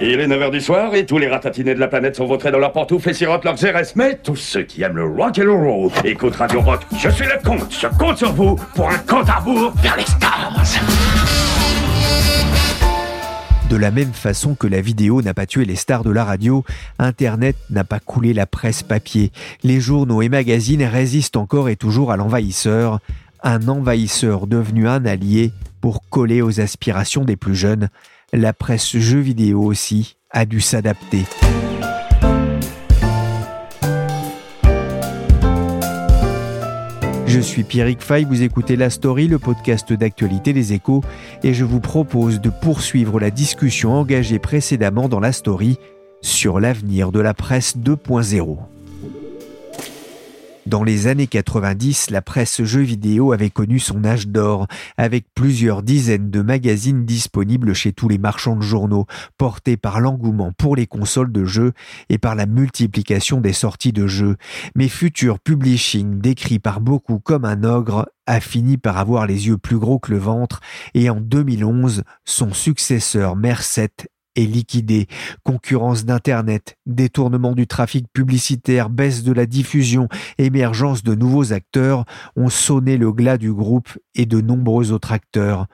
Il est 9h du soir et tous les ratatinés de la planète sont vautrés dans leurs pantoufles et sirotent leurs RS, mais tous ceux qui aiment le rock and roll écoutent Radio Rock. Je suis le comte, je compte sur vous pour un compte à rebours vers les stars. De la même façon que la vidéo n'a pas tué les stars de la radio, Internet n'a pas coulé la presse papier. Les journaux et magazines résistent encore et toujours à l'envahisseur, un envahisseur devenu un allié pour coller aux aspirations des plus jeunes. La presse jeux vidéo aussi a dû s'adapter. Je suis Pierrick Fay, vous écoutez La Story, le podcast d'actualité des échos, et je vous propose de poursuivre la discussion engagée précédemment dans La Story sur l'avenir de la presse 2.0. Dans les années 90, la presse jeux vidéo avait connu son âge d'or, avec plusieurs dizaines de magazines disponibles chez tous les marchands de journaux, portés par l'engouement pour les consoles de jeux et par la multiplication des sorties de jeux. Mais Future Publishing, décrit par beaucoup comme un ogre, a fini par avoir les yeux plus gros que le ventre, et en 2011, son successeur Merced est liquidé. Concurrence d'Internet, détournement du trafic publicitaire, baisse de la diffusion, émergence de nouveaux acteurs ont sonné le glas du groupe et de nombreux autres acteurs.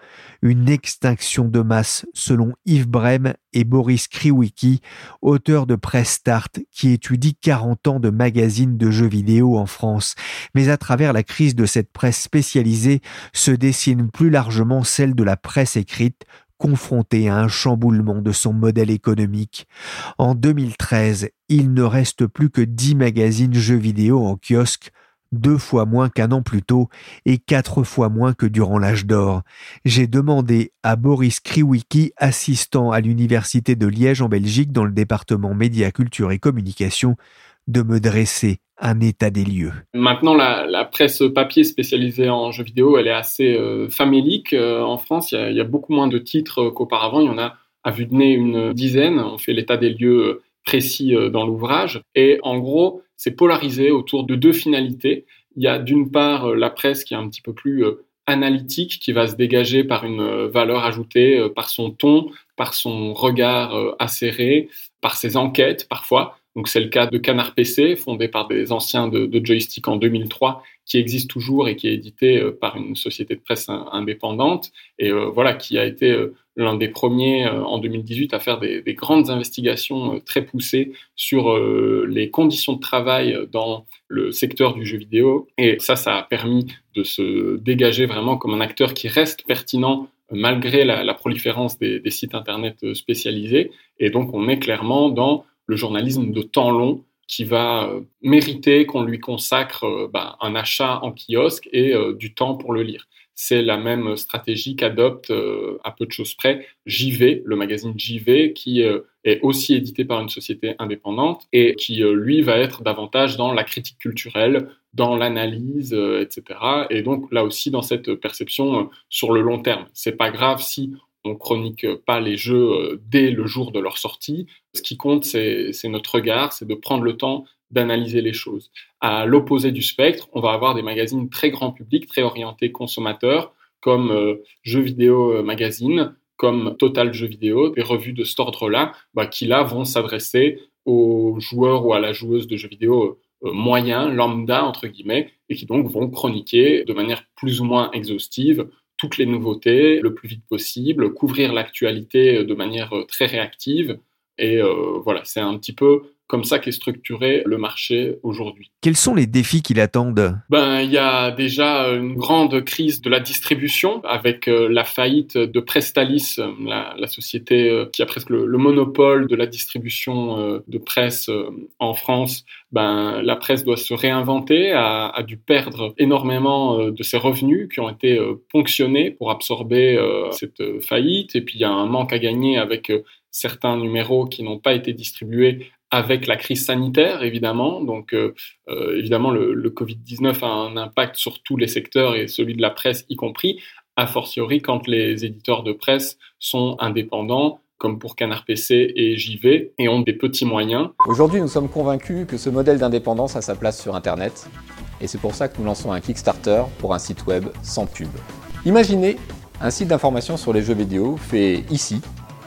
Une extinction de masse selon Yves Brem et Boris Kriwicki, auteur de Press Start qui étudie 40 ans de magazines de jeux vidéo en France. Mais à travers la crise de cette presse spécialisée se dessine plus largement celle de la presse écrite, confronté à un chamboulement de son modèle économique. En 2013, il ne reste plus que 10 magazines jeux vidéo en kiosque, deux fois moins qu'un an plus tôt et quatre fois moins que durant l'âge d'or. J'ai demandé à Boris Kriwicki, assistant à l'Université de Liège en Belgique dans le département média, culture et communication, de me dresser un état des lieux. Maintenant, la, presse papier spécialisée en jeux vidéo, elle est assez euh, famélique euh, en France. Il y, a, beaucoup moins de titres qu'auparavant. Il y en a à vue de nez une dizaine. On fait l'état des lieux euh, précis dans l'ouvrage. Et en gros, c'est polarisé autour de deux finalités. Il y a d'une part la presse qui est un petit peu plus analytique, qui va se dégager par une valeur ajoutée, par son ton, par son regard acéré, par ses enquêtes parfois. Donc c'est le cas de Canard PC, fondé par des anciens de, Joystick en 2003, qui existe toujours et qui est édité euh, par une société de presse indépendante, et euh, voilà, qui a été euh, l'un des premiers en 2018 à faire des, grandes investigations très poussées sur les conditions de travail dans le secteur du jeu vidéo. Et ça, ça a permis de se dégager vraiment comme un acteur qui reste pertinent malgré la, des, des sites internet spécialisés. Et donc on est clairement dans le journalisme de temps long qui va euh, mériter qu'on lui consacre euh, bah, un achat en kiosque et euh, du temps pour le lire. C'est la même stratégie qu'adopte à peu de choses près JV, le magazine JV, qui est aussi édité par une société indépendante et qui, lui, va être davantage dans la critique culturelle, dans l'analyse, etc. Et donc là aussi dans cette perception sur le long terme. C'est pas grave si on chronique pas les jeux euh, dès le jour de leur sortie. Ce qui compte, c'est notre regard, c'est de prendre le temps d'analyser les choses. À l'opposé du spectre, on va avoir des magazines très grand public, très orientés consommateurs, comme euh, Jeux vidéo euh, magazine, comme Total Jeux vidéo, des revues de cet ordre-là, bah, qui là vont s'adresser aux joueurs ou à la joueuse de jeux vidéo moyens, lambda entre guillemets, et qui donc vont chroniquer de manière plus ou moins exhaustive toutes les nouveautés le plus vite possible, couvrir l'actualité de manière euh, très réactive. Et euh, voilà, c'est un petit peu comme ça qu'est structuré le marché aujourd'hui. Quels sont les défis qui l'attendent Ben, il y a déjà une grande crise de la distribution avec euh, la faillite de Prestalis, la, la société euh, qui a presque le, monopole de la distribution euh, de presse en France. Ben, la presse doit se réinventer, a, a dû perdre énormément de ses revenus qui ont été ponctionnés pour absorber cette faillite. Et puis il y a un manque à gagner avec certains numéros qui n'ont pas été distribués avec la crise sanitaire, évidemment. Donc, euh, euh, évidemment, le, le Covid-19 a un impact sur tous les secteurs et celui de la presse y compris, a fortiori quand les éditeurs de presse sont indépendants, comme pour Canard PC et JV, et ont des petits moyens. Aujourd'hui, nous sommes convaincus que ce modèle d'indépendance a sa place sur Internet, et c'est pour ça que nous lançons un Kickstarter pour un site web sans pub. Imaginez un site d'information sur les jeux vidéo fait ici,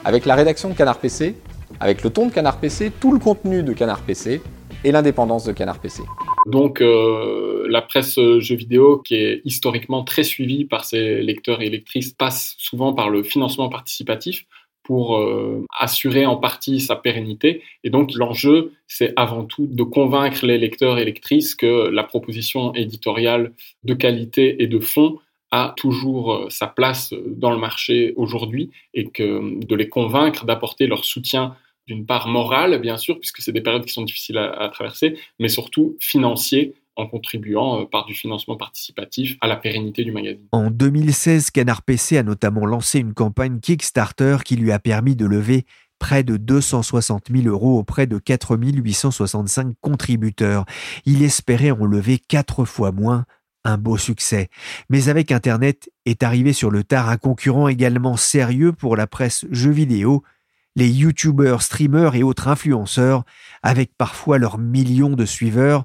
avec la rédaction de Canard PC avec le ton de Canard PC, tout le contenu de Canard PC et l'indépendance de Canard PC. Donc euh, la presse jeux vidéo, qui est historiquement très suivie par ses lecteurs et lectrices, passe souvent par le financement participatif pour euh, assurer en partie sa pérennité. Et donc l'enjeu, c'est avant tout de convaincre les lecteurs et lectrices que la proposition éditoriale de qualité et de fond a toujours euh, sa place dans le marché aujourd'hui et que de les convaincre d'apporter leur soutien d'une part morale, bien sûr, puisque c'est des périodes qui sont difficiles à, traverser, mais surtout financier, en contribuant euh, par du financement participatif à la pérennité du magazine. En 2016, Canard PC a notamment lancé une campagne Kickstarter qui lui a permis de lever près de 260 000 euros auprès de 4 865 contributeurs. Il espérait en lever quatre fois moins. Un beau succès. Mais avec Internet est arrivé sur le tard un concurrent également sérieux pour la presse jeux vidéo, les youtubeurs, streamers et autres influenceurs, avec parfois leurs millions de suiveurs.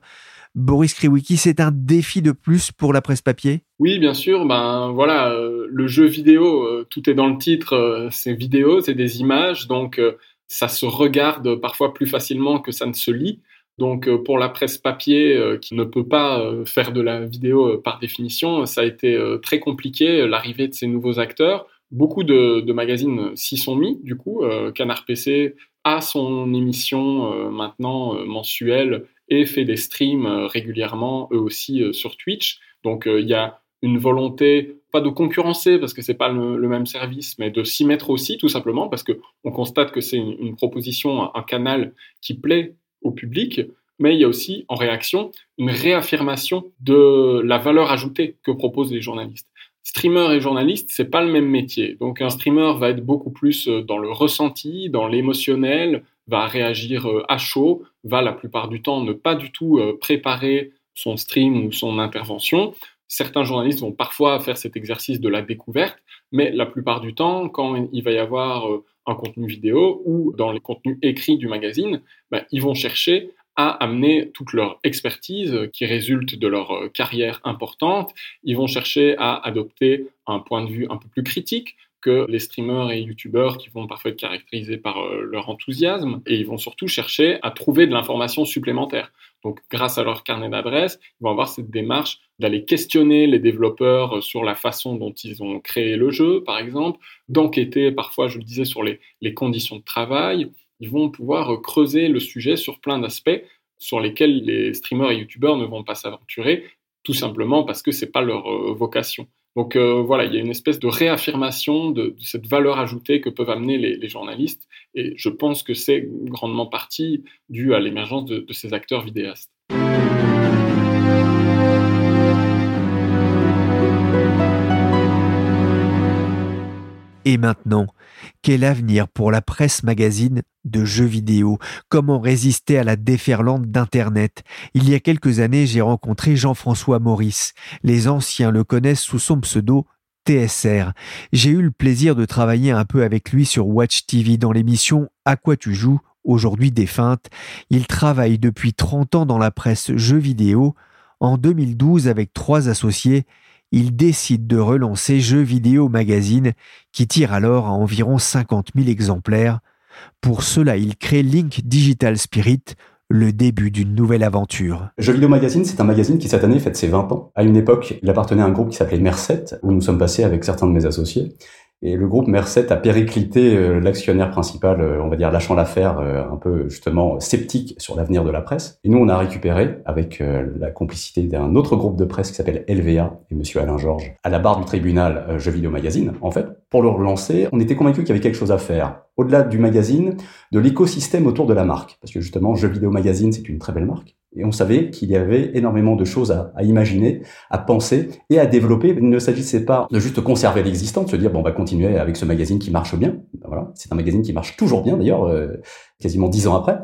Boris Kriwiki, c'est un défi de plus pour la presse papier? Oui, bien sûr. Ben voilà, euh, le jeu vidéo, euh, tout est dans le titre. Euh, c'est vidéo, c'est des images, donc ça se regarde parfois plus facilement que ça ne se lit. Donc pour la presse papier qui ne peut pas faire de la vidéo par définition, ça a été très compliqué l'arrivée de ces nouveaux acteurs. Beaucoup de, magazines s'y sont mis, du coup. Euh, Canard PC a son émission euh, maintenant euh, mensuelle et fait des streams régulièrement, eux aussi, sur Twitch. Donc il y a une volonté, pas de concurrencer parce que c'est pas le, même service, mais de s'y mettre aussi, tout simplement parce que on constate que c'est une, proposition, un canal qui plaît au public, mais il y a aussi en réaction une réaffirmation de la valeur ajoutée que proposent les journalistes streamer et journaliste, c'est pas le même métier. Donc un streamer va être beaucoup plus euh, dans le ressenti, dans l'émotionnel, va réagir euh, à chaud, va la plupart du temps ne pas du tout euh, préparer son stream ou son intervention. Certains journalistes vont parfois faire cet exercice de la découverte, mais la plupart du temps, quand il va y avoir un contenu vidéo ou dans les contenus écrits du magazine, ben, ils vont chercher à amener toute leur expertise qui résulte de leur euh, carrière importante. Ils vont chercher à adopter un point de vue un peu plus critique que les streamers et youtubeurs qui vont parfois être caractérisés par euh, leur enthousiasme et ils vont surtout chercher à trouver de l'information supplémentaire. Donc grâce à leur carnet d'adresses, ils vont avoir cette démarche d'aller questionner les développeurs sur la façon dont ils ont créé le jeu, par exemple, d'enquêter parfois, je le disais, sur les conditions de travail, ils vont pouvoir creuser le sujet sur plein d'aspects sur lesquels les streamers et youtubeurs ne vont pas s'aventurer, tout simplement parce que c'est pas leur euh, vocation. Donc euh, voilà, il y a une espèce de réaffirmation de, cette valeur ajoutée que peuvent amener les, journalistes, et je pense que c'est grandement partie dû à l'émergence de ces acteurs vidéastes. Et maintenant, quel avenir pour la presse magazine de jeux vidéo? Comment résister à la déferlante d'Internet? Il y a quelques années, j'ai rencontré Jean-François Maurice. Les anciens le connaissent sous son pseudo TSR. J'ai eu le plaisir de travailler un peu avec lui sur Watch TV dans l'émission À quoi tu joues, aujourd'hui défunte. Il travaille depuis 30 ans dans la presse jeux vidéo. En 2012, avec trois associés, il décide de relancer Jeux Vidéo Magazine, qui tire alors à environ 50 000 exemplaires. Pour cela, il crée Link Digital Spirit, le début d'une nouvelle aventure. Jeux Vidéo Magazine, c'est un magazine qui cette année fête ses 20 ans. À une époque, il appartenait à un groupe qui s'appelait Mercet, où nous sommes passés avec certains de mes associés. Et le groupe Merced a périclité euh, l'actionnaire principal, euh, on va dire lâchant l'affaire, euh, un peu justement sceptique sur l'avenir de la presse. Et nous, on a récupéré, avec la complicité d'un autre groupe de presse qui s'appelle LVA et Monsieur Alain Georges, à la barre du tribunal Jeux Vidéo Magazine, en fait, pour le relancer, on était convaincu qu'il y avait quelque chose à faire. Au-delà du magazine, de l'écosystème autour de la marque. Parce que justement, Jeux Vidéo Magazine, c'est une très belle marque. Et on savait qu'il y avait énormément de choses à, imaginer, à penser et à développer. Il ne s'agissait pas de juste conserver l'existant, de se dire bon, on va continuer avec ce magazine qui marche bien. Ben voilà, c'est un magazine qui marche toujours bien d'ailleurs, euh, quasiment dix ans après,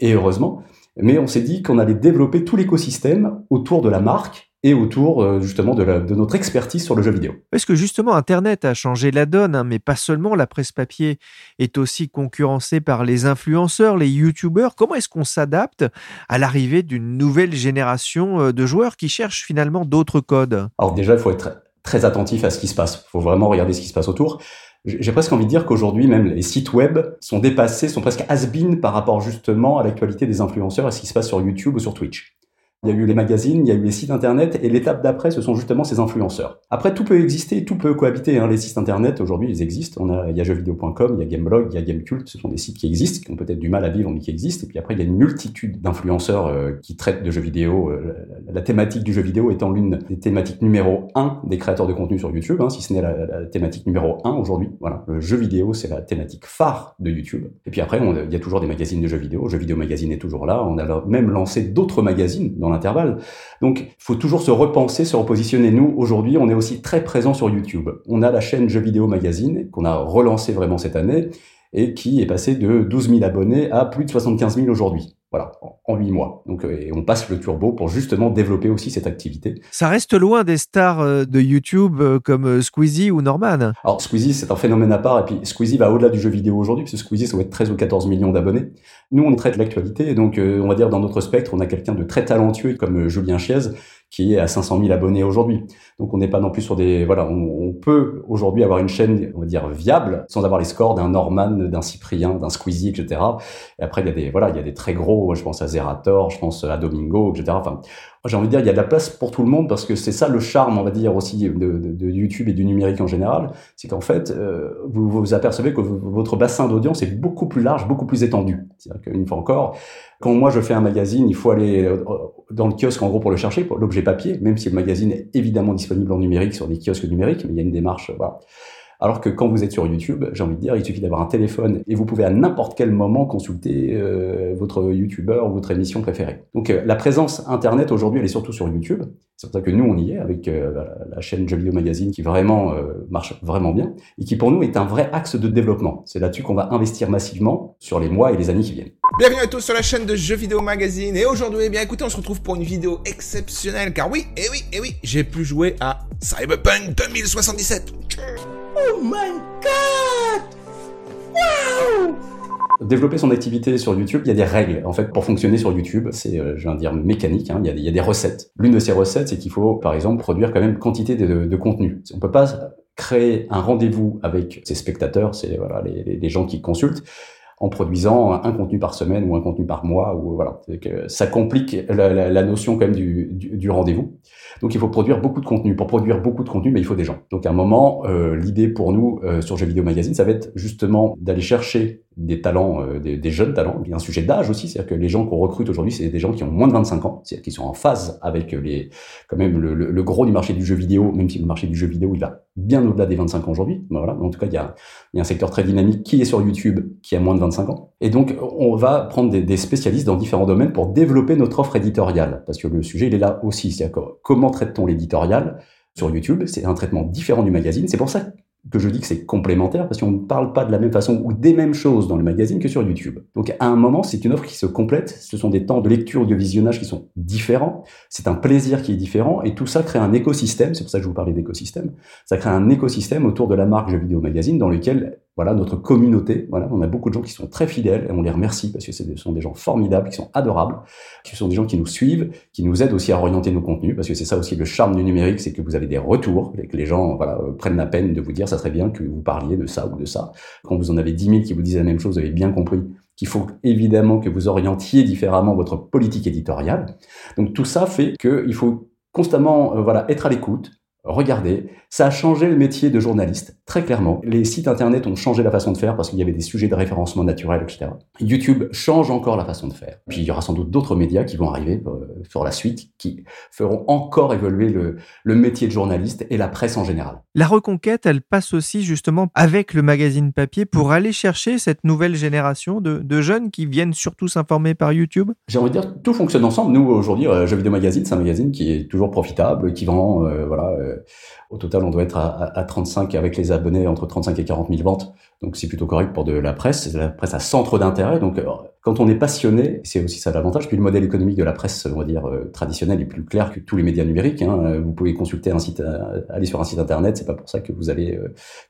et heureusement. Mais on s'est dit qu'on allait développer tout l'écosystème autour de la marque et autour euh, justement de, notre expertise sur le jeu vidéo. Parce que justement, Internet a changé la donne, hein, mais pas seulement, la presse papier est aussi concurrencée par les influenceurs, les YouTubeurs. Comment est-ce qu'on s'adapte à l'arrivée d'une nouvelle génération euh, de joueurs qui cherchent finalement d'autres codes? Alors déjà, il faut être très attentif à ce qui se passe. Il faut vraiment regarder ce qui se passe autour. J'ai presque envie de dire qu'aujourd'hui, même les sites web sont dépassés, sont presque has-been par rapport justement à l'actualité des influenceurs et ce qui se passe sur YouTube ou sur Twitch. Il y a eu les magazines, il y a eu les sites internet, et l'étape d'après, ce sont justement ces influenceurs. Après, tout peut exister, tout peut cohabiter. Hein. Les sites internet, aujourd'hui, ils existent. On a, il y a jeuxvideo.com, il y a Gameblog, il y a Gamecult. Ce sont des sites qui existent, qui ont peut-être du mal à vivre, mais qui existent. Et puis après, il y a une multitude d'influenceurs euh, qui traitent de jeux vidéo. Euh, la, thématique du jeu vidéo étant l'une des thématiques numéro un des créateurs de contenu sur YouTube, hein, si ce n'est la, thématique numéro un aujourd'hui. Voilà, le jeu vidéo, c'est la thématique phare de YouTube. Et puis après, il y a toujours des magazines de jeux vidéo. Jeux vidéo magazine est toujours là. On a même lancé d'autres magazines dans l'intervalle. Donc, il faut toujours se repenser, se repositionner. Nous, aujourd'hui, on est aussi très présent sur YouTube. On a la chaîne Jeux Vidéo Magazine, qu'on a relancé vraiment cette année, et qui est passé de 12 000 abonnés à plus de 75 000 aujourd'hui. Voilà, en huit mois. Donc, euh, et on passe le turbo pour justement développer aussi cette activité. Ça reste loin des stars euh, de YouTube euh, comme Squeezie ou Norman. Alors, Squeezie, c'est un phénomène à part. Et puis, Squeezie va au-delà du jeu vidéo aujourd'hui, parce que Squeezie, ça va être 13 ou 14 millions d'abonnés. Nous, on traite l'actualité. Et donc, on va dire, dans notre spectre, on a quelqu'un de très talentueux comme Julien Chiez, qui est à 500 000 abonnés aujourd'hui. Donc on n'est pas non plus sur des voilà, on, on peut aujourd'hui avoir une chaîne on va dire viable sans avoir les scores d'un Norman, d'un Cyprien, d'un Squeezie, etc. Et après il y a des voilà, il y a des très gros, je pense à Zerator, je pense à Domingo, etc. Enfin, j'ai envie de dire il y a de la place pour tout le monde parce que c'est ça le charme, on va dire aussi de, YouTube et du numérique en général, c'est qu'en fait euh, vous vous apercevez que votre bassin d'audience est beaucoup plus large, beaucoup plus étendu. C'est-à-dire qu'une fois encore, quand moi je fais un magazine, il faut aller euh, dans le kiosque en gros pour le chercher, pour l'objet papier, même si le magazine est évidemment disponible en numérique sur des kiosques numériques, mais il y a une démarche, voilà. Alors que quand vous êtes sur YouTube, j'ai envie de dire, il suffit d'avoir un téléphone et vous pouvez à n'importe quel moment consulter euh, votre YouTuber ou votre émission préférée. Donc euh, la présence Internet aujourd'hui, elle est surtout sur YouTube. C'est pour ça que nous, on y est avec euh, la chaîne Jeux Vidéo Magazine qui vraiment marche vraiment bien et qui pour nous est un vrai axe de développement. C'est là-dessus qu'on va investir massivement sur les mois et les années qui viennent. Bienvenue à tous sur la chaîne de Jeux Vidéo Magazine et aujourd'hui, eh bien écoutez, on se retrouve pour une vidéo exceptionnelle car oui, et eh oui, et eh oui, j'ai pu jouer à Cyberpunk 2077. Oh my god Wow Développer son activité sur YouTube, il y a des règles. En fait, pour fonctionner sur YouTube, c'est, euh, je viens de dire, mécanique. Hein, il, y a, des recettes. L'une de ces recettes, c'est qu'il faut, par exemple, produire quand même quantité de, contenu. On peut pas créer un rendez-vous avec ses spectateurs, c'est voilà les, gens qui consultent, en produisant un contenu par semaine ou un contenu par mois ou voilà. Que ça complique la, notion quand même du, du, rendez-vous. Donc il faut produire beaucoup de contenu. Pour produire beaucoup de contenu mais il faut des gens. Donc à un moment euh, l'idée pour nous euh, sur Jeux Vidéo Magazine ça va être justement d'aller chercher des talents, euh, des, jeunes talents. Il y a un sujet d'âge aussi, c'est-à-dire que les gens qu'on recrute aujourd'hui, c'est des gens qui ont moins de 25 ans, c'est-à-dire qui sont en phase avec les, quand même le, gros du marché du jeu vidéo, même si le marché du jeu vidéo il va bien au-delà des 25 ans aujourd'hui. Voilà, en tout cas, il y, a, il y a un secteur très dynamique qui est sur YouTube, qui a moins de 25 ans. Et donc, on va prendre des, des spécialistes dans différents domaines pour développer notre offre éditoriale, parce que le sujet il est là aussi, c'est-à-dire comment traite-t-on l'éditorial sur YouTube C'est un traitement différent du magazine. C'est pour ça que je dis que c'est complémentaire parce qu'on ne parle pas de la même façon ou des mêmes choses dans le magazine que sur YouTube. Donc à un moment, c'est une offre qui se complète, ce sont des temps de lecture ou de visionnage qui sont différents, c'est un plaisir qui est différent. Et tout ça crée un écosystème, c'est pour ça que je vous parlais d'écosystème, ça crée un écosystème autour de la marque Jeux Vidéo Magazine dans lequel voilà notre communauté. Voilà, on a beaucoup de gens qui sont très fidèles et on les remercie parce que ce sont des gens formidables, qui sont adorables, qui sont des gens qui nous suivent, qui nous aident aussi à orienter nos contenus parce que c'est ça aussi le charme du numérique, c'est que vous avez des retours et que les gens voilà euh, prennent la peine de vous dire ça serait bien que vous parliez de ça ou de ça. Quand vous en avez 10 000 qui vous disent la même chose, vous avez bien compris qu'il faut évidemment que vous orientiez différemment votre politique éditoriale. Donc tout ça fait qu'il faut constamment euh, voilà être à l'écoute, regardez, ça a changé le métier de journaliste, très clairement. Les sites internet ont changé la façon de faire parce qu'il y avait des sujets de référencement naturel, etc. YouTube change encore la façon de faire. Puis il y aura sans doute d'autres médias qui vont arriver euh, sur la suite, qui feront encore évoluer le, le métier de journaliste et la presse en général. La reconquête, elle passe aussi justement avec le magazine papier pour aller chercher cette nouvelle génération de, de jeunes qui viennent surtout s'informer par YouTube J'ai envie de dire, tout fonctionne ensemble. Nous, aujourd'hui, euh, Jeux Vidéo Magazine, c'est un magazine qui est toujours profitable, qui vend, euh, voilà, euh, au total, on doit être à, à, 35 avec les abonnés entre 35 et 40 000 ventes. Donc c'est plutôt correct pour de la presse. C'est la presse à centre d'intérêt. Donc euh, quand on est passionné, c'est aussi ça l'avantage. Puis le modèle économique de la presse, on va dire euh, traditionnelle, est plus clair que tous les médias numériques. Hein. Vous pouvez consulter un site, aller sur un site internet. C'est pas pour ça que vous allez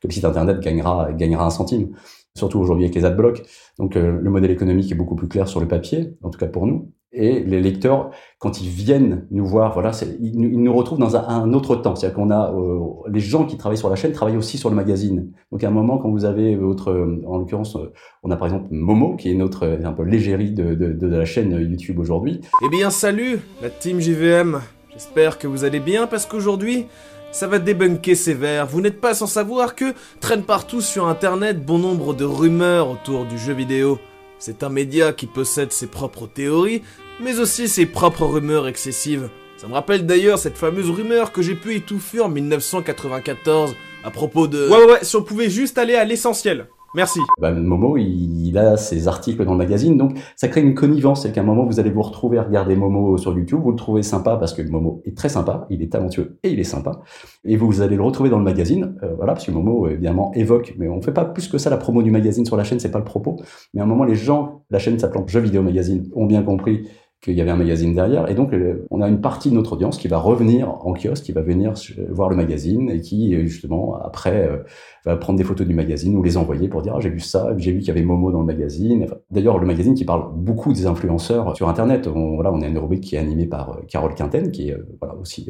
que le site internet gagnera gagnera un centime surtout aujourd'hui avec les adblocks. Donc le modèle économique est beaucoup plus clair sur le papier, en tout cas pour nous. Et les lecteurs, quand ils viennent nous voir, voilà, ils, nous retrouvent dans un, autre temps. C'est-à-dire qu'on a euh, les gens qui travaillent sur la chaîne travaillent aussi sur le magazine. Donc à un moment, quand vous avez votre, en l'occurrence, on a par exemple Momo, qui est notre un peu l'égérie de, de, de, la chaîne YouTube aujourd'hui. Eh bien, salut, la team JVM. J'espère que vous allez bien parce qu'aujourd'hui, ça va débunker sévère. Vous n'êtes pas sans savoir que traîne partout sur Internet bon nombre de rumeurs autour du jeu vidéo. C'est un média qui possède ses propres théories, mais aussi ses propres rumeurs excessives. Ça me rappelle d'ailleurs cette fameuse rumeur que j'ai pu étouffer en 1994 à propos de... Ouais ouais ouais, si on pouvait juste aller à l'essentiel. Merci. Bah, Momo, il, a ses articles dans le magazine, donc ça crée une connivence. C'est qu'à un moment, vous allez vous retrouver à regarder Momo sur YouTube, vous le trouvez sympa parce que Momo est très sympa, il est talentueux et il est sympa. Et vous, allez le retrouver dans le magazine, euh, voilà, parce que Momo, évidemment, évoque, mais on fait pas plus que ça la promo du magazine sur la chaîne, c'est pas le propos. Mais à un moment, les gens, la chaîne s'appelant Jeux Vidéo Magazine, ont bien compris qu'il y avait un magazine derrière. Et donc, euh, on a une partie de notre audience qui va revenir en kiosque, qui va venir voir le magazine et qui, euh, justement, après, euh, va prendre des photos du magazine ou les envoyer pour dire ah, j'ai vu ça, j'ai vu qu'il y avait Momo dans le magazine. D'ailleurs, le magazine qui parle beaucoup des influenceurs sur Internet. On, voilà, on a une rubrique qui est animée par Carole Quinten, qui est voilà, aussi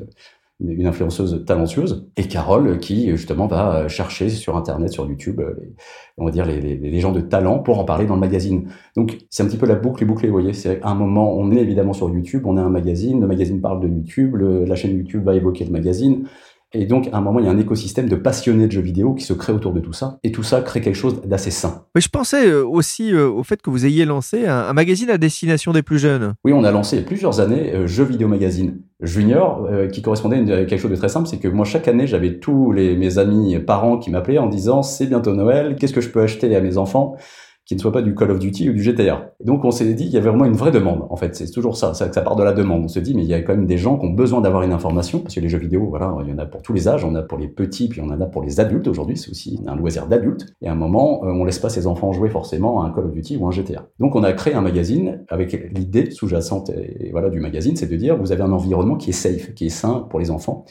une influenceuse talentueuse, et Carole qui justement va chercher sur Internet, sur YouTube, les, on va dire les, gens de talent pour en parler dans le magazine. Donc c'est un petit peu la boucle est bouclée, vous voyez. C'est un moment, on est évidemment sur YouTube, on a un magazine, le magazine parle de YouTube, la chaîne YouTube va évoquer le magazine. Et donc, à un moment, il y a un écosystème de passionnés de jeux vidéo qui se crée autour de tout ça. Et tout ça crée quelque chose d'assez sain. Mais je pensais euh, aussi euh, au fait que vous ayez lancé un, magazine à destination des plus jeunes. Oui, on a lancé il y a plusieurs années euh, Jeux Vidéo Magazine Junior, qui correspondait à quelque chose de très simple. C'est que moi, chaque année, j'avais tous les, mes amis parents qui m'appelaient en disant, c'est bientôt Noël, qu'est-ce que je peux acheter à mes enfants? Qui ne soit pas du Call of Duty ou du GTA. Donc on s'est dit qu'il y avait vraiment une vraie demande. En fait, c'est toujours ça, ça, ça part de la demande. On se dit mais il y a quand même des gens qui ont besoin d'avoir une information parce que les jeux vidéo, voilà, il y en a pour tous les âges, on a pour les petits puis on en a pour les adultes aujourd'hui. C'est aussi un loisir d'adulte. Et à un moment, euh, on laisse pas ses enfants jouer forcément à un Call of Duty ou un GTA. Donc on a créé un magazine avec l'idée sous-jacente voilà du magazine, c'est de dire vous avez un environnement qui est safe, qui est sain pour les enfants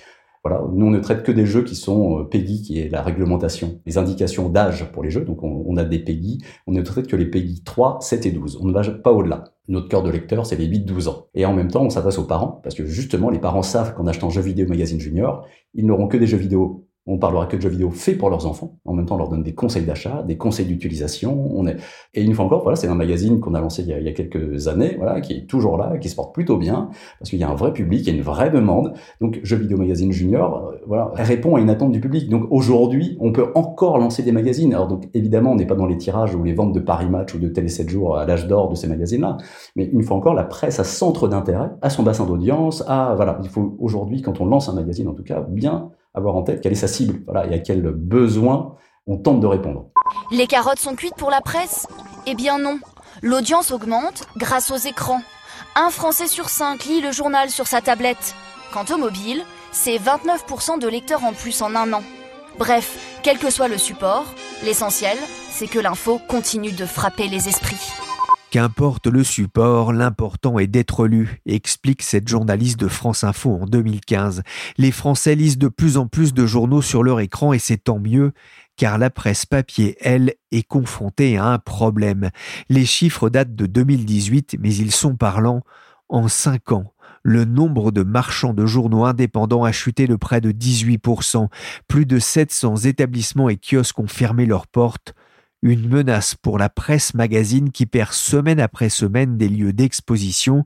voilà, nous on ne traite que des jeux qui sont euh, PEGI, qui est la réglementation, les indications d'âge pour les jeux. Donc on, a des PEGI, on ne traite que les PEGI 3, 7 et 12. On ne va pas au-delà. Notre cœur de lecteur, c'est les 8-12 ans. Et en même temps, on s'adresse aux parents, parce que justement, les parents savent qu'en achetant jeux vidéo magazine junior, ils n'auront que des jeux vidéo on parlera que de jeux vidéo faits pour leurs enfants. En même temps, on leur donne des conseils d'achat, des conseils d'utilisation. On est... Et une fois encore, voilà, c'est un magazine qu'on a lancé il y a, quelques années, voilà, qui est toujours là, qui se porte plutôt bien, parce qu'il y a un vrai public, il y a une vraie demande. Donc, Jeux vidéo magazine junior, euh, voilà, répond à une attente du public. Donc, aujourd'hui, on peut encore lancer des magazines. Alors, donc, évidemment, on n'est pas dans les tirages ou les ventes de Paris Match ou de Télé 7 jours à l'âge d'or de ces magazines-là. Mais une fois encore, la presse a centre d'intérêt, à son bassin d'audience, à, voilà, il faut aujourd'hui, quand on lance un magazine, en tout cas, bien avoir en tête quelle est sa cible, voilà, et à quel besoin on tente de répondre. Les carottes sont cuites pour la presse? Eh bien non. L'audience augmente grâce aux écrans. Un Français sur cinq lit le journal sur sa tablette. Quant au mobile, c'est 29% de lecteurs en plus en un an. Bref, quel que soit le support, l'essentiel, c'est que l'info continue de frapper les esprits. Qu'importe le support, l'important est d'être lu, explique cette journaliste de France Info en 2015. Les Français lisent de plus en plus de journaux sur leur écran et c'est tant mieux, car la presse papier, elle, est confrontée à un problème. Les chiffres datent de 2018, mais ils sont parlants. En cinq ans, le nombre de marchands de journaux indépendants a chuté de près de 18%. Plus de 700 établissements et kiosques ont fermé leurs portes une menace pour la presse magazine qui perd semaine après semaine des lieux d'exposition.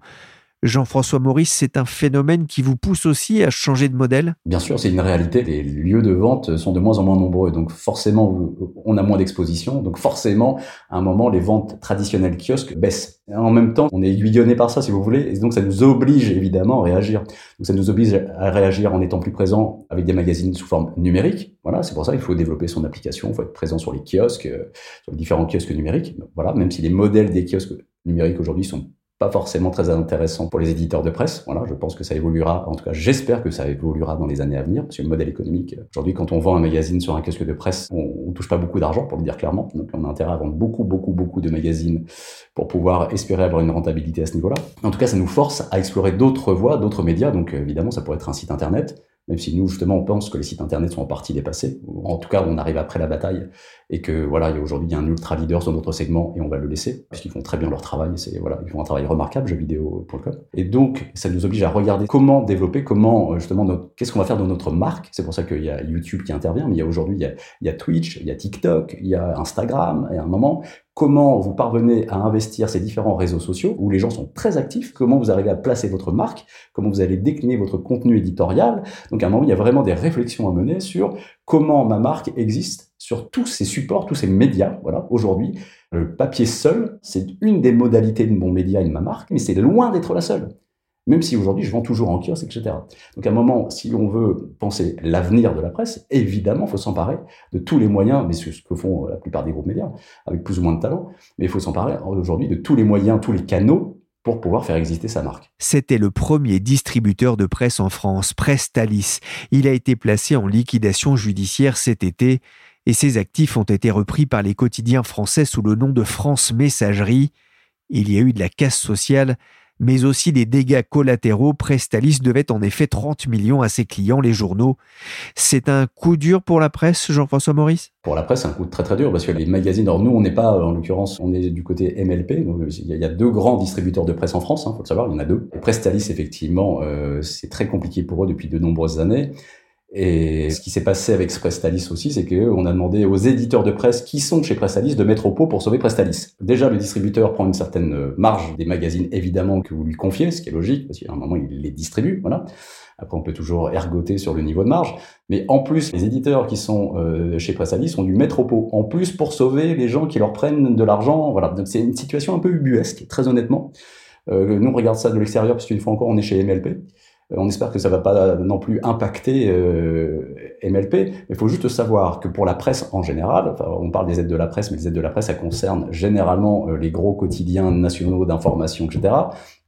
Jean-François Maurice, c'est un phénomène qui vous pousse aussi à changer de modèle? Bien sûr, c'est une réalité. Les lieux de vente sont de moins en moins nombreux, donc forcément, on a moins d'exposition, donc forcément, à un moment, les ventes traditionnelles kiosques baissent. En même temps, on est aiguillonné par ça, si vous voulez, et donc ça nous oblige évidemment à réagir. Donc ça nous oblige à réagir en étant plus présent avec des magazines sous forme numérique. Voilà, c'est pour ça qu'il faut développer son application, il faut être présent sur les kiosques, euh, sur les différents kiosques numériques. Voilà, même si les modèles des kiosques numériques aujourd'hui sont pas forcément très intéressant pour les éditeurs de presse. Voilà, je pense que ça évoluera. En tout cas, j'espère que ça évoluera dans les années à venir, parce que le modèle économique, aujourd'hui, quand on vend un magazine sur un kiosque de presse, on, on touche pas beaucoup d'argent, pour le dire clairement. Donc, on a intérêt à vendre beaucoup, beaucoup, beaucoup de magazines pour pouvoir espérer avoir une rentabilité à ce niveau-là. En tout cas, ça nous force à explorer d'autres voies, d'autres médias. Donc, évidemment, ça pourrait être un site internet même si nous justement on pense que les sites internet sont en partie dépassés. En tout cas, on arrive après la bataille et que voilà, aujourd'hui il y a un ultra leader sur notre segment et on va le laisser parce qu'ils font très bien leur travail. C'est voilà, ils font un travail remarquable, jeuxvideo.com. Et donc ça nous oblige à regarder comment développer, comment euh, justement qu'est-ce qu'on va faire dans notre marque. C'est pour ça qu'il y a YouTube qui intervient, mais il y a aujourd'hui il il y a Twitch, il y a TikTok, il y a Instagram. Et à un moment, comment vous parvenez à investir ces différents réseaux sociaux où les gens sont très actifs, comment vous arrivez à placer votre marque, comment vous allez décliner votre contenu éditorial. Donc à un moment, il y a vraiment des réflexions à mener sur comment ma marque existe sur tous ces supports, tous ces médias. Voilà, aujourd'hui, le papier seul, c'est une des modalités de mon média et de ma marque, mais c'est loin d'être la seule même si aujourd'hui je vends toujours en kiosque, etc. Donc à un moment, si on veut penser l'avenir de la presse, évidemment, il faut s'emparer de tous les moyens, mais c'est ce que font la plupart des groupes médias, avec plus ou moins de talent, mais il faut s'emparer aujourd'hui de tous les moyens, tous les canaux pour pouvoir faire exister sa marque. C'était le premier distributeur de presse en France, Prestalis. Il a été placé en liquidation judiciaire cet été et ses actifs ont été repris par les quotidiens français sous le nom de France Messagerie. Il y a eu de la casse sociale mais aussi des dégâts collatéraux. Prestalis devait en effet 30 millions à ses clients, les journaux. C'est un coup dur pour la presse, Jean-François Maurice? Pour la presse, c'est un coup très très dur parce que les magazines, alors nous, on n'est pas, en l'occurrence, on est du côté MLP. Donc il y a deux grands distributeurs de presse en France, il hein, faut le savoir, il y en a deux. Et Prestalis, effectivement, euh, c'est très compliqué pour eux depuis de nombreuses années. Et ce qui s'est passé avec Prestalis aussi, c'est qu'on a demandé aux éditeurs de presse qui sont chez Prestalis de mettre au pot pour sauver Prestalis. Déjà, le distributeur prend une certaine marge des magazines, évidemment, que vous lui confiez, ce qui est logique, parce qu'à un moment, il les distribue, voilà. Après, on peut toujours ergoter sur le niveau de marge. Mais en plus, les éditeurs qui sont euh, chez Prestalis ont dû mettre au pot. En plus, pour sauver les gens qui leur prennent de l'argent. Voilà. Donc, c'est une situation un peu ubuesque, très honnêtement. Euh, nous, on regarde ça de l'extérieur, parce qu'une fois encore, on est chez MLP. Euh, on espère que ça va pas non plus impacter euh, MLP, mais il faut juste savoir que pour la presse en général, on parle des aides de la presse, mais les aides de la presse, ça concerne généralement euh, les gros quotidiens nationaux d'information, etc.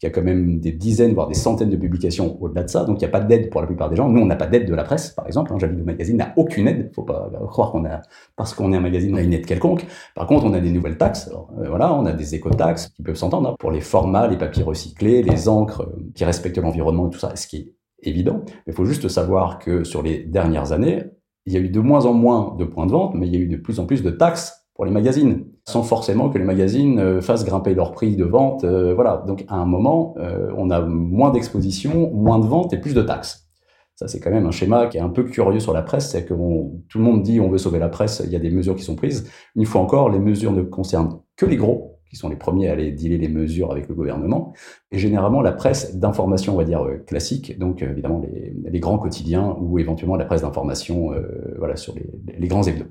Il y a quand même des dizaines, voire des centaines de publications au-delà de ça, donc il n'y a pas d'aide pour la plupart des gens. Nous, on n'a pas d'aide de la presse, par exemple. Hein, Magazine n'a aucune aide. faut pas croire qu'on a, parce qu'on est un magazine, on a une aide quelconque. Par contre, on a des nouvelles taxes. Alors, voilà, on a des éco-taxes qui peuvent s'entendre hein, pour les formats, les papiers recyclés, les encres qui respectent l'environnement et tout ça, ce qui est évident. Il faut juste savoir que sur les dernières années, il y a eu de moins en moins de points de vente, mais il y a eu de plus en plus de taxes pour les magazines, sans forcément que les magazines euh, fassent grimper leur prix de vente. Euh, voilà. Donc à un moment, euh, on a moins d'exposition, moins de ventes et plus de taxes. Ça, c'est quand même un schéma qui est un peu curieux sur la presse, c'est que tout le monde dit on veut sauver la presse, il y a des mesures qui sont prises. Une fois encore, les mesures ne concernent que les gros, qui sont les premiers à aller dealer les mesures avec le gouvernement, et généralement la presse d'information, on va dire, classique, donc évidemment les, grands quotidiens ou éventuellement la presse d'information voilà, sur les, les grands hebdos.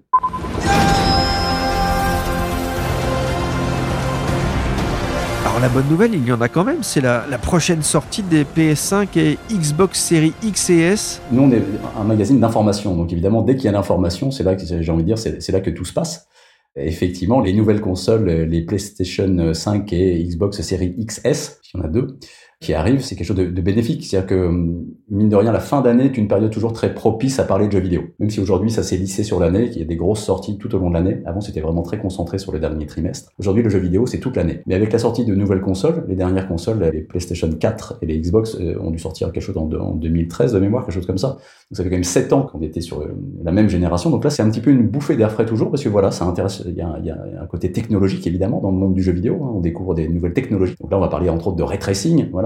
La bonne nouvelle, il y en a quand même, c'est la, la, prochaine sortie des PS5 et Xbox Series X et S. Nous, on est un magazine d'information, donc évidemment, dès qu'il y a l'information, c'est là que j'ai envie de dire, c'est là que tout se passe effectivement, les nouvelles consoles, les PlayStation 5 et Xbox Series XS, il y en a deux, qui arrive, c'est quelque chose de, bénéfique. C'est-à-dire que, hum, mine de rien, la fin d'année est une période toujours très propice à parler de jeux vidéo. Même si aujourd'hui, ça s'est lissé sur l'année, qu'il y a des grosses sorties tout au long de l'année. Avant, c'était vraiment très concentré sur le dernier trimestre. Aujourd'hui, le jeu vidéo, c'est toute l'année. Mais avec la sortie de nouvelles consoles, les dernières consoles, les PlayStation 4 et les Xbox euh, ont dû sortir quelque chose en, en 2013 de mémoire, quelque chose comme ça. Donc ça fait quand même 7 ans qu'on était sur euh, la même génération. Donc là, c'est un petit peu une bouffée d'air frais toujours, parce que voilà, ça intéresse, il y, a, un côté technologique, évidemment, dans le monde du jeu vidéo. Hein. On découvre des nouvelles technologies. Donc là, on va parler entre autres de ray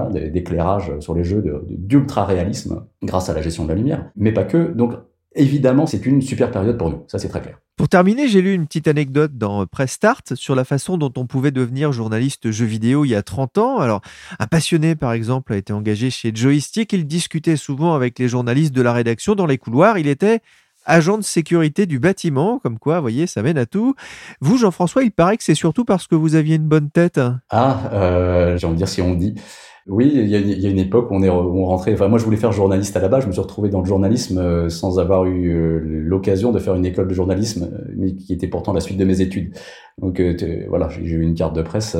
d'éclairage sur les jeux d'ultra réalisme grâce à la gestion de la lumière. Mais pas que. Donc évidemment, c'est une super période pour nous. Ça, c'est très clair. Pour terminer, j'ai lu une petite anecdote dans Press Start sur la façon dont on pouvait devenir journaliste jeux vidéo il y a 30 ans. Alors, un passionné, par exemple, a été engagé chez Joystick. Il discutait souvent avec les journalistes de la rédaction dans les couloirs. Il était agent de sécurité du bâtiment, comme quoi, vous voyez, ça mène à tout. Vous, Jean-François, il paraît que c'est surtout parce que vous aviez une bonne tête. Ah, euh, j'ai envie de dire si on dit. Oui, il y, a, y, a, une époque où on est on rentrait. Enfin, moi, je voulais faire journaliste à la base. Je me suis retrouvé dans le journalisme euh, sans avoir eu euh, l'occasion de faire une école de journalisme, euh, mais qui était pourtant la suite de mes études. Donc voilà, j'ai eu une carte de presse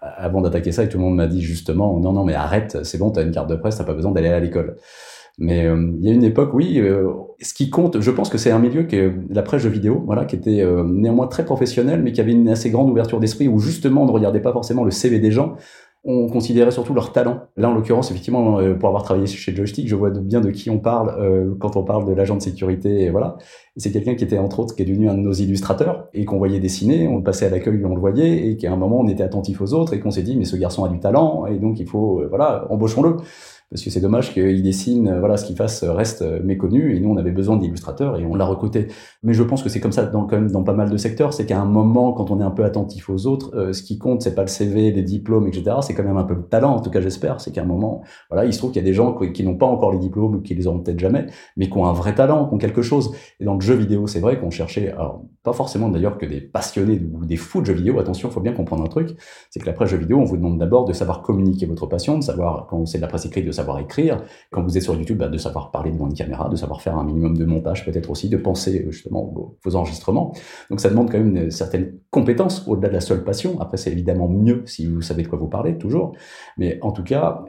avant d'attaquer ça, et tout le monde m'a dit justement non, non, mais arrête, c'est bon, t'as une carte de presse, t'as pas besoin d'aller à l'école. Mais il y a une époque, oui. ce qui compte, je pense que c'est un milieu que la presse jeux vidéo, voilà, qui était néanmoins très professionnel, mais qui avait une assez grande ouverture d'esprit, où justement on ne regardait pas forcément le CV des gens, on considérait surtout leur talent. Là, en l'occurrence, effectivement, euh, pour avoir travaillé chez Joystick, je vois bien de qui on parle euh, quand on parle de l'agent de sécurité. Et voilà, c'est quelqu'un qui était entre autres qui est devenu un de nos illustrateurs et qu'on voyait dessiner. On passait à l'accueil, on le voyait, et qu'à un moment on était attentif aux autres et qu'on s'est dit mais ce garçon a du talent et donc il faut euh, voilà embauchons-le parce que c'est dommage qu'il dessine, euh, voilà, ce qu'il fasse reste euh, méconnu, et nous on avait besoin d'illustrateurs et on l'a recruté. Mais je pense que c'est comme ça dans, quand même dans pas mal de secteurs, c'est qu'à un moment, quand on est un peu attentif aux autres, euh, ce qui compte, c'est pas le CV, les diplômes, etc. C'est quand même un peu le talent, en tout cas j'espère. C'est qu'à un moment, voilà, il se trouve qu'il y a des gens qui, n'ont pas encore les diplômes ou qui les auront peut-être jamais, mais qui ont un vrai talent, qui ont quelque chose. Et dans le jeu vidéo, c'est vrai qu'on cherchait, alors pas forcément d'ailleurs que des passionnés ou des fous de jeux vidéo. Attention, faut bien comprendre un truc, c'est que l'après jeu vidéo, on vous demande d'abord de savoir communiquer votre passion, de savoir quand c'est de la presse écrite, de savoir écrire quand vous êtes sur YouTube, bah, de savoir parler devant une caméra, de savoir faire un minimum de montage peut-être aussi, de penser euh, justement vos, enregistrements. Donc ça demande quand même une certaine compétence au-delà de la seule passion. Après, c'est évidemment mieux si vous savez de quoi vous parlez, toujours. Mais en tout cas,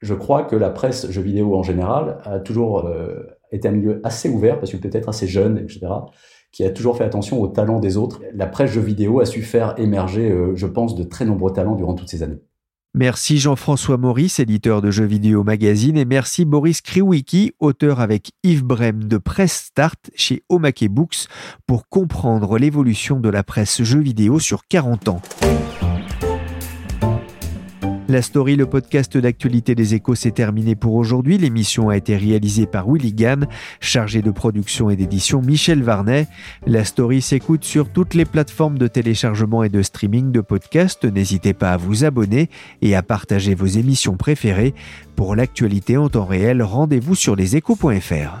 je crois que la presse jeux vidéo en général a toujours euh, été un milieu assez ouvert, parce que peut-être assez jeune, etc., qui a toujours fait attention aux talents des autres. La presse jeux vidéo a su faire émerger, euh, je pense, de très nombreux talents durant toutes ces années. Merci Jean-François Maurice, éditeur de jeux vidéo magazine, et merci Boris Kriwicki, auteur avec Yves Brem de Presse Start chez Omake Books, pour comprendre l'évolution de la presse jeux vidéo sur 40 ans. La story, le podcast d'actualité des échos, s'est terminé pour aujourd'hui. L'émission a été réalisée par Willy Gann, chargé de production et d'édition Michel Varnet. La story s'écoute sur toutes les plateformes de téléchargement et de streaming de podcasts. N'hésitez pas à vous abonner et à partager vos émissions préférées. Pour l'actualité en temps réel, rendez-vous sur leséchos.fr.